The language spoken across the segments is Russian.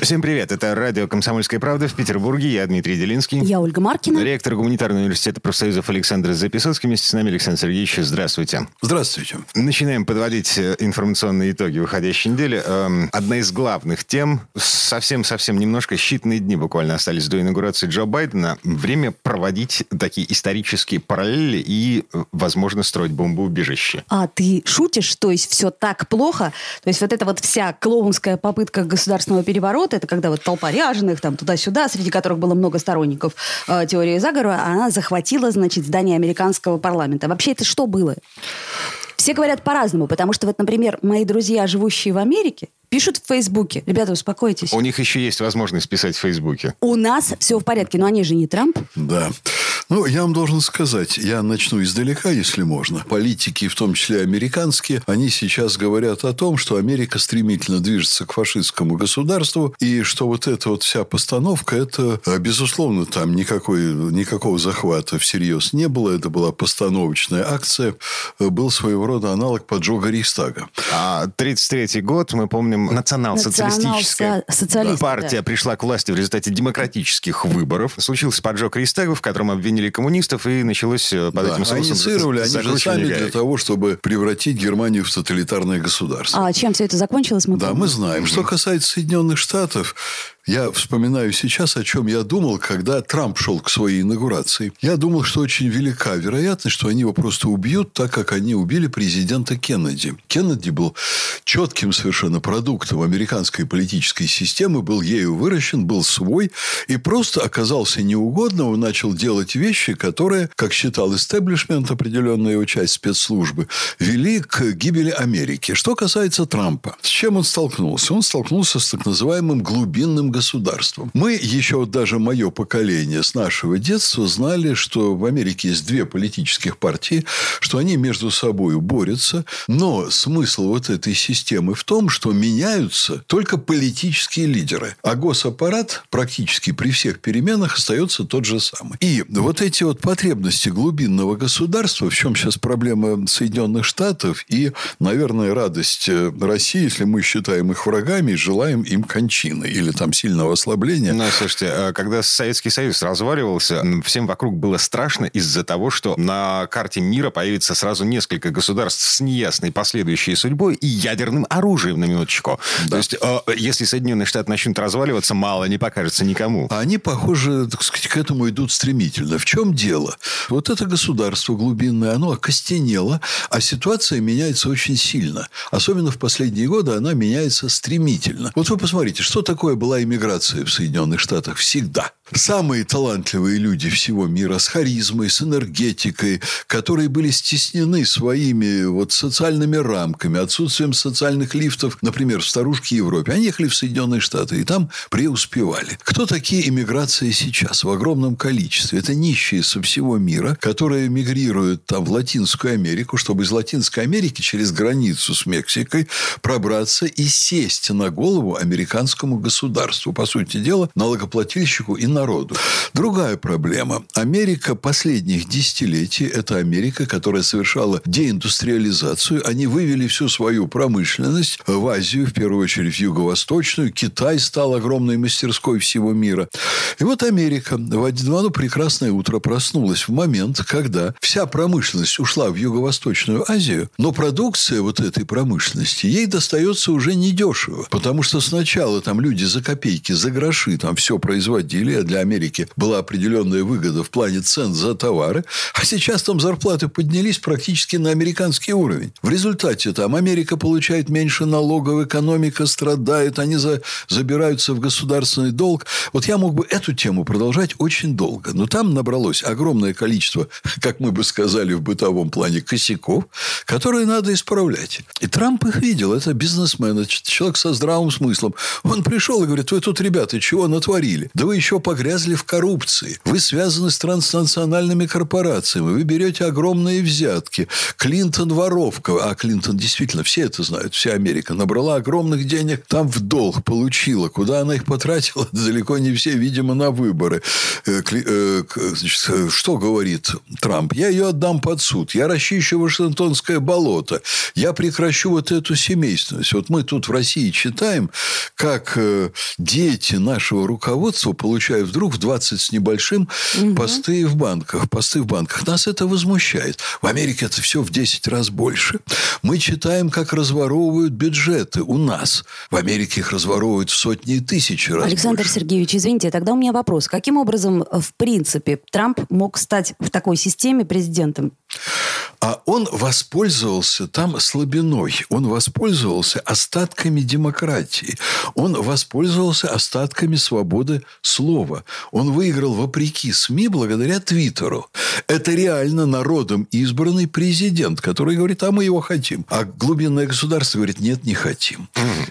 Всем привет, это радио «Комсомольская правда» в Петербурге. Я Дмитрий Делинский. Я Ольга Маркина. Ректор Гуманитарного университета профсоюзов Александр Записоцкий. Вместе с нами Александр Сергеевич. Здравствуйте. Здравствуйте. Начинаем подводить э, информационные итоги выходящей недели. Эм, одна из главных тем, совсем-совсем немножко, считанные дни буквально остались до инаугурации Джо Байдена. Время проводить такие исторические параллели и, э, возможно, строить бомбоубежище. А ты шутишь? То есть все так плохо? То есть вот эта вот вся клоунская попытка государственного переворота, это когда вот толпа ряженых, там туда-сюда, среди которых было много сторонников э, теории заговора, она захватила, значит, здание американского парламента. Вообще это что было? Все говорят по-разному, потому что вот, например, мои друзья, живущие в Америке, пишут в Фейсбуке. Ребята, успокойтесь. У них еще есть возможность писать в Фейсбуке. У нас все в порядке, но они же не Трамп. Да. Ну, я вам должен сказать, я начну издалека, если можно. Политики, в том числе американские, они сейчас говорят о том, что Америка стремительно движется к фашистскому государству, и что вот эта вот вся постановка, это, э, безусловно, там никакой, никакого захвата всерьез не было, это была постановочная акция, был своего рода аналог поджога Рейхстага. А 33 год, мы помним, национал-социалистическая Национал партия да. пришла к власти в результате демократических выборов. Случился поджог Рейхстага, в котором обвинили коммунистов, и началось э, под да, этим соусом инициировали они же сами гаек. для того, чтобы превратить Германию в тоталитарное государство. А чем все это закончилось, мы Да, помним. мы знаем. Что касается Соединенных Штатов, я вспоминаю сейчас, о чем я думал, когда Трамп шел к своей инаугурации. Я думал, что очень велика вероятность, что они его просто убьют, так как они убили президента Кеннеди. Кеннеди был четким совершенно продуктом американской политической системы, был ею выращен, был свой, и просто оказался неугодным, он начал делать вещи, которые, как считал истеблишмент, определенная его часть спецслужбы, вели к гибели Америки. Что касается Трампа, с чем он столкнулся? Он столкнулся с так называемым глубинным государством. Мы, еще даже мое поколение с нашего детства, знали, что в Америке есть две политических партии, что они между собой борются, но смысл вот этой системы в том, что меняются только политические лидеры, а госаппарат практически при всех переменах остается тот же самый. И вот эти вот потребности глубинного государства, в чем сейчас проблема Соединенных Штатов и, наверное, радость э, России, если мы считаем их врагами и желаем им кончины или там сильного ослабления. Ну, слушайте, а когда Советский Союз разваливался, всем вокруг было страшно из-за того, что на карте мира появится сразу несколько государств с неясной последующей судьбой и ядерным оружием, на минуточку. То есть, э, если Соединенные Штаты начнут разваливаться, мало не покажется никому. А они, похоже, так сказать, к этому идут стремительно. В чем дело? Вот это государство глубинное, оно окостенело, а ситуация меняется очень сильно. Особенно в последние годы она меняется стремительно. Вот вы посмотрите, что такое была иммиграция в Соединенных Штатах всегда. Самые талантливые люди всего мира с харизмой, с энергетикой, которые были стеснены своими вот социальными рамками, отсутствием социальных лифтов, например, в старушке Европе. Они ехали в Соединенные Штаты и там преуспевали. Кто такие иммиграции сейчас в огромном количестве? Это нищие со всего мира, которые мигрируют там в Латинскую Америку, чтобы из Латинской Америки через границу с Мексикой пробраться и сесть на голову американскому государству. По сути дела, налогоплательщику и народу. Другая проблема. Америка последних десятилетий – это Америка, которая совершала деиндустриализацию. Они вывели всю свою промышленность в Азию, в первую очередь в Юго-Восточную. Китай стал огромной мастерской всего мира. И вот Америка в одно прекрасное утро проснулась в момент, когда вся промышленность ушла в Юго-Восточную Азию, но продукция вот этой промышленности ей достается уже недешево. Потому что сначала там люди за копейки, за гроши там все производили, а для Америки была определенная выгода в плане цен за товары, а сейчас там зарплаты поднялись практически на американский уровень. В результате там Америка получает меньше налогов, экономика страдает, они за, забираются в государственный долг. Вот я мог бы эту тему продолжать очень долго, но там набралось огромное количество, как мы бы сказали в бытовом плане, косяков, которые надо исправлять. И Трамп их видел. Это бизнесмен, это человек со здравым смыслом. Он пришел и говорит, вы тут, ребята, чего натворили? Да вы еще погрязли в коррупции. Вы связаны с транснациональными корпорациями. Вы берете огромные взятки. Клинтон воровка. А Клинтон действительно, все это знают, вся Америка набрала огромных денег, там в долг получила. Куда она их потратила, далеко не все, видимо, на выборы. Э, э, э, что говорит Трамп? Я ее отдам под суд. Я расчищу Вашингтонское болото. Я прекращу вот эту семейственность. Вот мы тут в России читаем, как дети нашего руководства получают вдруг в 20 с небольшим угу. посты в банках. Посты в банках. Нас это возмущает. В Америке это все в 10 раз больше. Мы читаем, как разворовывают бюджеты у нас. В Америке их разворовывают в сотни тысяч раз Александр больше. Сергеевич, извините, тогда у меня вопрос. Каким образом, в принципе, Трамп мог стать в такой системе президентом? А он воспользовался там слабиной. Он воспользовался остатками демократии. Он воспользовался остатками свободы слова. Он выиграл вопреки СМИ благодаря Твиттеру. Это реально народом избранный президент, который говорит, а мы его хотим. А глубинное государство говорит, нет, не хотим.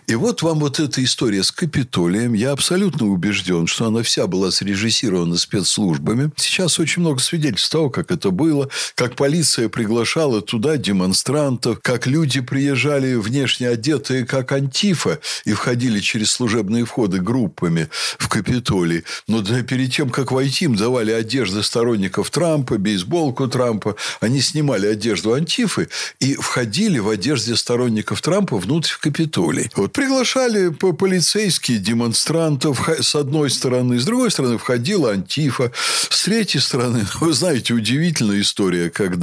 И вот вам вот эта история с Капитолием. Я абсолютно убежден, что она вся была срежиссирована спецслужбами. Сейчас очень много свидетельств того, как это было, как полиция приглашала туда демонстрантов, как люди приезжали внешне одетые, как антифа, и входили через служебные входы группами в Капитолий. Но да, перед тем, как войти, им давали одежды сторонников Трампа, бейсболку Трампа. Они снимали одежду антифы и входили в одежде сторонников Трампа внутрь в Капитолий. Вот приглашали полицейские демонстрантов с одной стороны, с другой стороны входила антифа, с третьей стороны, вы знаете, удивительная история, когда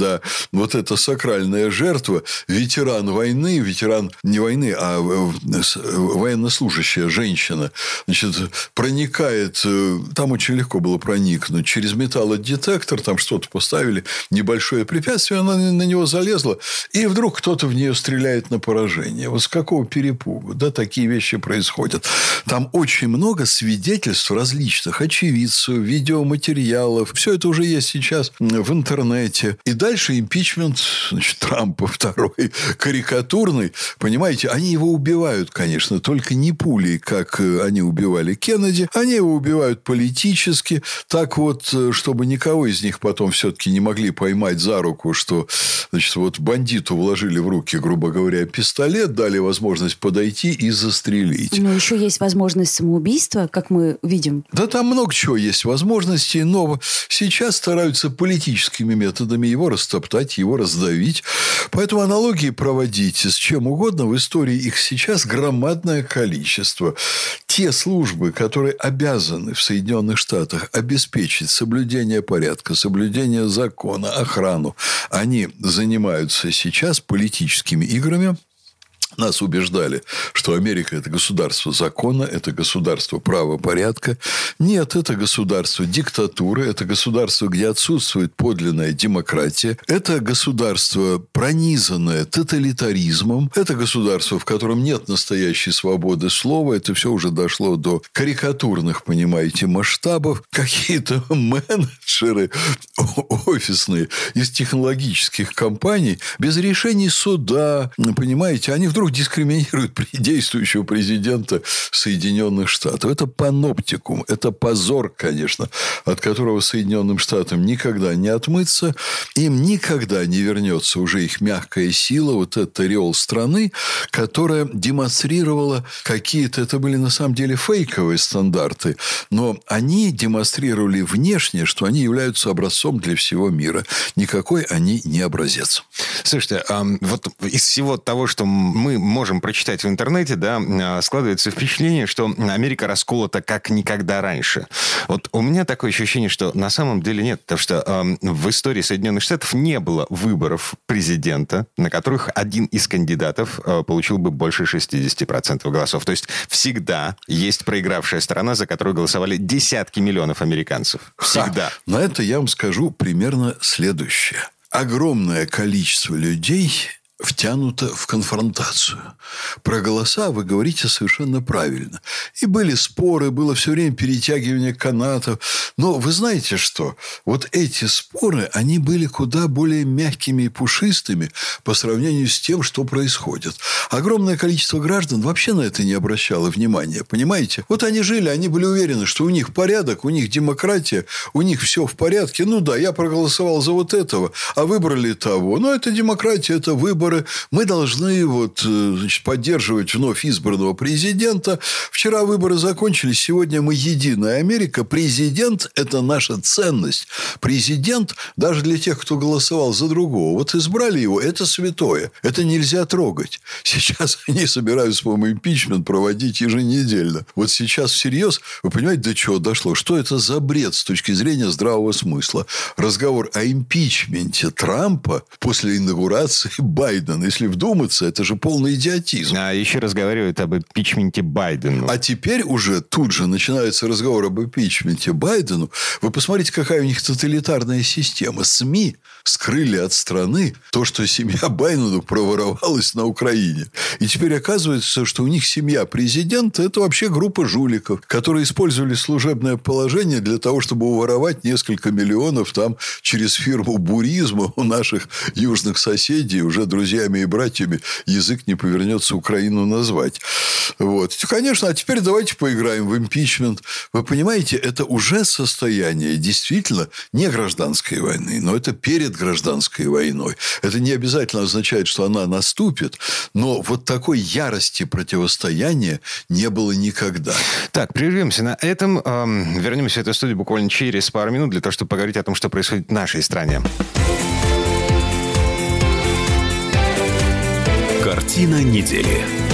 вот эта сакральная жертва, ветеран войны, ветеран не войны, а э, военнослужащая женщина, значит, проникает, э, там очень легко было проникнуть, через металлодетектор, там что-то поставили, небольшое препятствие, она на него залезла, и вдруг кто-то в нее стреляет на поражение. Вот с какого перепугу? Да, такие вещи происходят. Там очень много свидетельств различных, очевидцев, видеоматериалов. Все это уже есть сейчас в интернете. И дальше импичмент значит, Трампа второй, карикатурный. Понимаете, они его убивают, конечно, только не пулей, как э, они убивали Кеннеди. Они его убивают политически. Так вот, э, чтобы никого из них потом все-таки не могли поймать за руку, что значит, вот бандиту вложили в руки, грубо говоря, пистолет, дали возможность подойти и застрелить. Но еще есть возможность самоубийства, как мы видим. Да там много чего есть возможностей, но сейчас стараются политическими методами его растоптать, его раздавить. Поэтому аналогии проводить с чем угодно. В истории их сейчас громадное количество. Те службы, которые обязаны в Соединенных Штатах обеспечить соблюдение порядка, соблюдение закона, охрану, они занимаются сейчас политическими играми, нас убеждали, что Америка – это государство закона, это государство правопорядка. Нет, это государство диктатуры, это государство, где отсутствует подлинная демократия. Это государство, пронизанное тоталитаризмом. Это государство, в котором нет настоящей свободы слова. Это все уже дошло до карикатурных, понимаете, масштабов. Какие-то менеджеры офисные из технологических компаний без решений суда, понимаете, они вдруг дискриминируют действующего президента Соединенных Штатов. Это паноптикум, это позор, конечно, от которого Соединенным Штатам никогда не отмыться. Им никогда не вернется уже их мягкая сила, вот этот ореол страны, которая демонстрировала какие-то, это были на самом деле фейковые стандарты, но они демонстрировали внешне, что они являются образцом для всего мира. Никакой они не образец. Слушайте, вот из всего того, что мы мы можем прочитать в интернете, да, а, складывается впечатление, что Америка расколота как никогда раньше. Вот у меня такое ощущение, что на самом деле нет, потому что э, в истории Соединенных Штатов не было выборов президента, на которых один из кандидатов э, получил бы больше 60% голосов. То есть всегда есть проигравшая сторона, за которую голосовали десятки миллионов американцев. Всегда. Ха, на это я вам скажу примерно следующее. Огромное количество людей втянута в конфронтацию. Про голоса вы говорите совершенно правильно. И были споры, было все время перетягивание канатов. Но вы знаете что? Вот эти споры, они были куда более мягкими и пушистыми по сравнению с тем, что происходит. Огромное количество граждан вообще на это не обращало внимания. Понимаете? Вот они жили, они были уверены, что у них порядок, у них демократия, у них все в порядке. Ну да, я проголосовал за вот этого, а выбрали того. Но это демократия, это выбор выборы. Мы должны вот, э, значит, поддерживать вновь избранного президента. Вчера выборы закончились, сегодня мы единая Америка. Президент – это наша ценность. Президент, даже для тех, кто голосовал за другого, вот избрали его, это святое. Это нельзя трогать. Сейчас они собираются, по-моему, импичмент проводить еженедельно. Вот сейчас всерьез, вы понимаете, до чего дошло? Что это за бред с точки зрения здравого смысла? Разговор о импичменте Трампа после инаугурации Байдена Байден. Если вдуматься, это же полный идиотизм. А еще разговаривают об импичменте Байдену. А теперь уже тут же начинается разговор об импичменте Байдену. Вы посмотрите, какая у них тоталитарная система. СМИ скрыли от страны то, что семья Байдена проворовалась на Украине. И теперь оказывается, что у них семья президента – это вообще группа жуликов, которые использовали служебное положение для того, чтобы уворовать несколько миллионов там через фирму «Буризма» у наших южных соседей, уже друзьями и братьями язык не повернется Украину назвать. Вот. Конечно, а теперь давайте поиграем в импичмент. Вы понимаете, это уже состояние действительно не гражданской войны, но это перед гражданской войной. Это не обязательно означает, что она наступит, но вот такой ярости противостояния не было никогда. Так, прервемся на этом. Эм, вернемся в эту студию буквально через пару минут для того, чтобы поговорить о том, что происходит в нашей стране. Картина недели.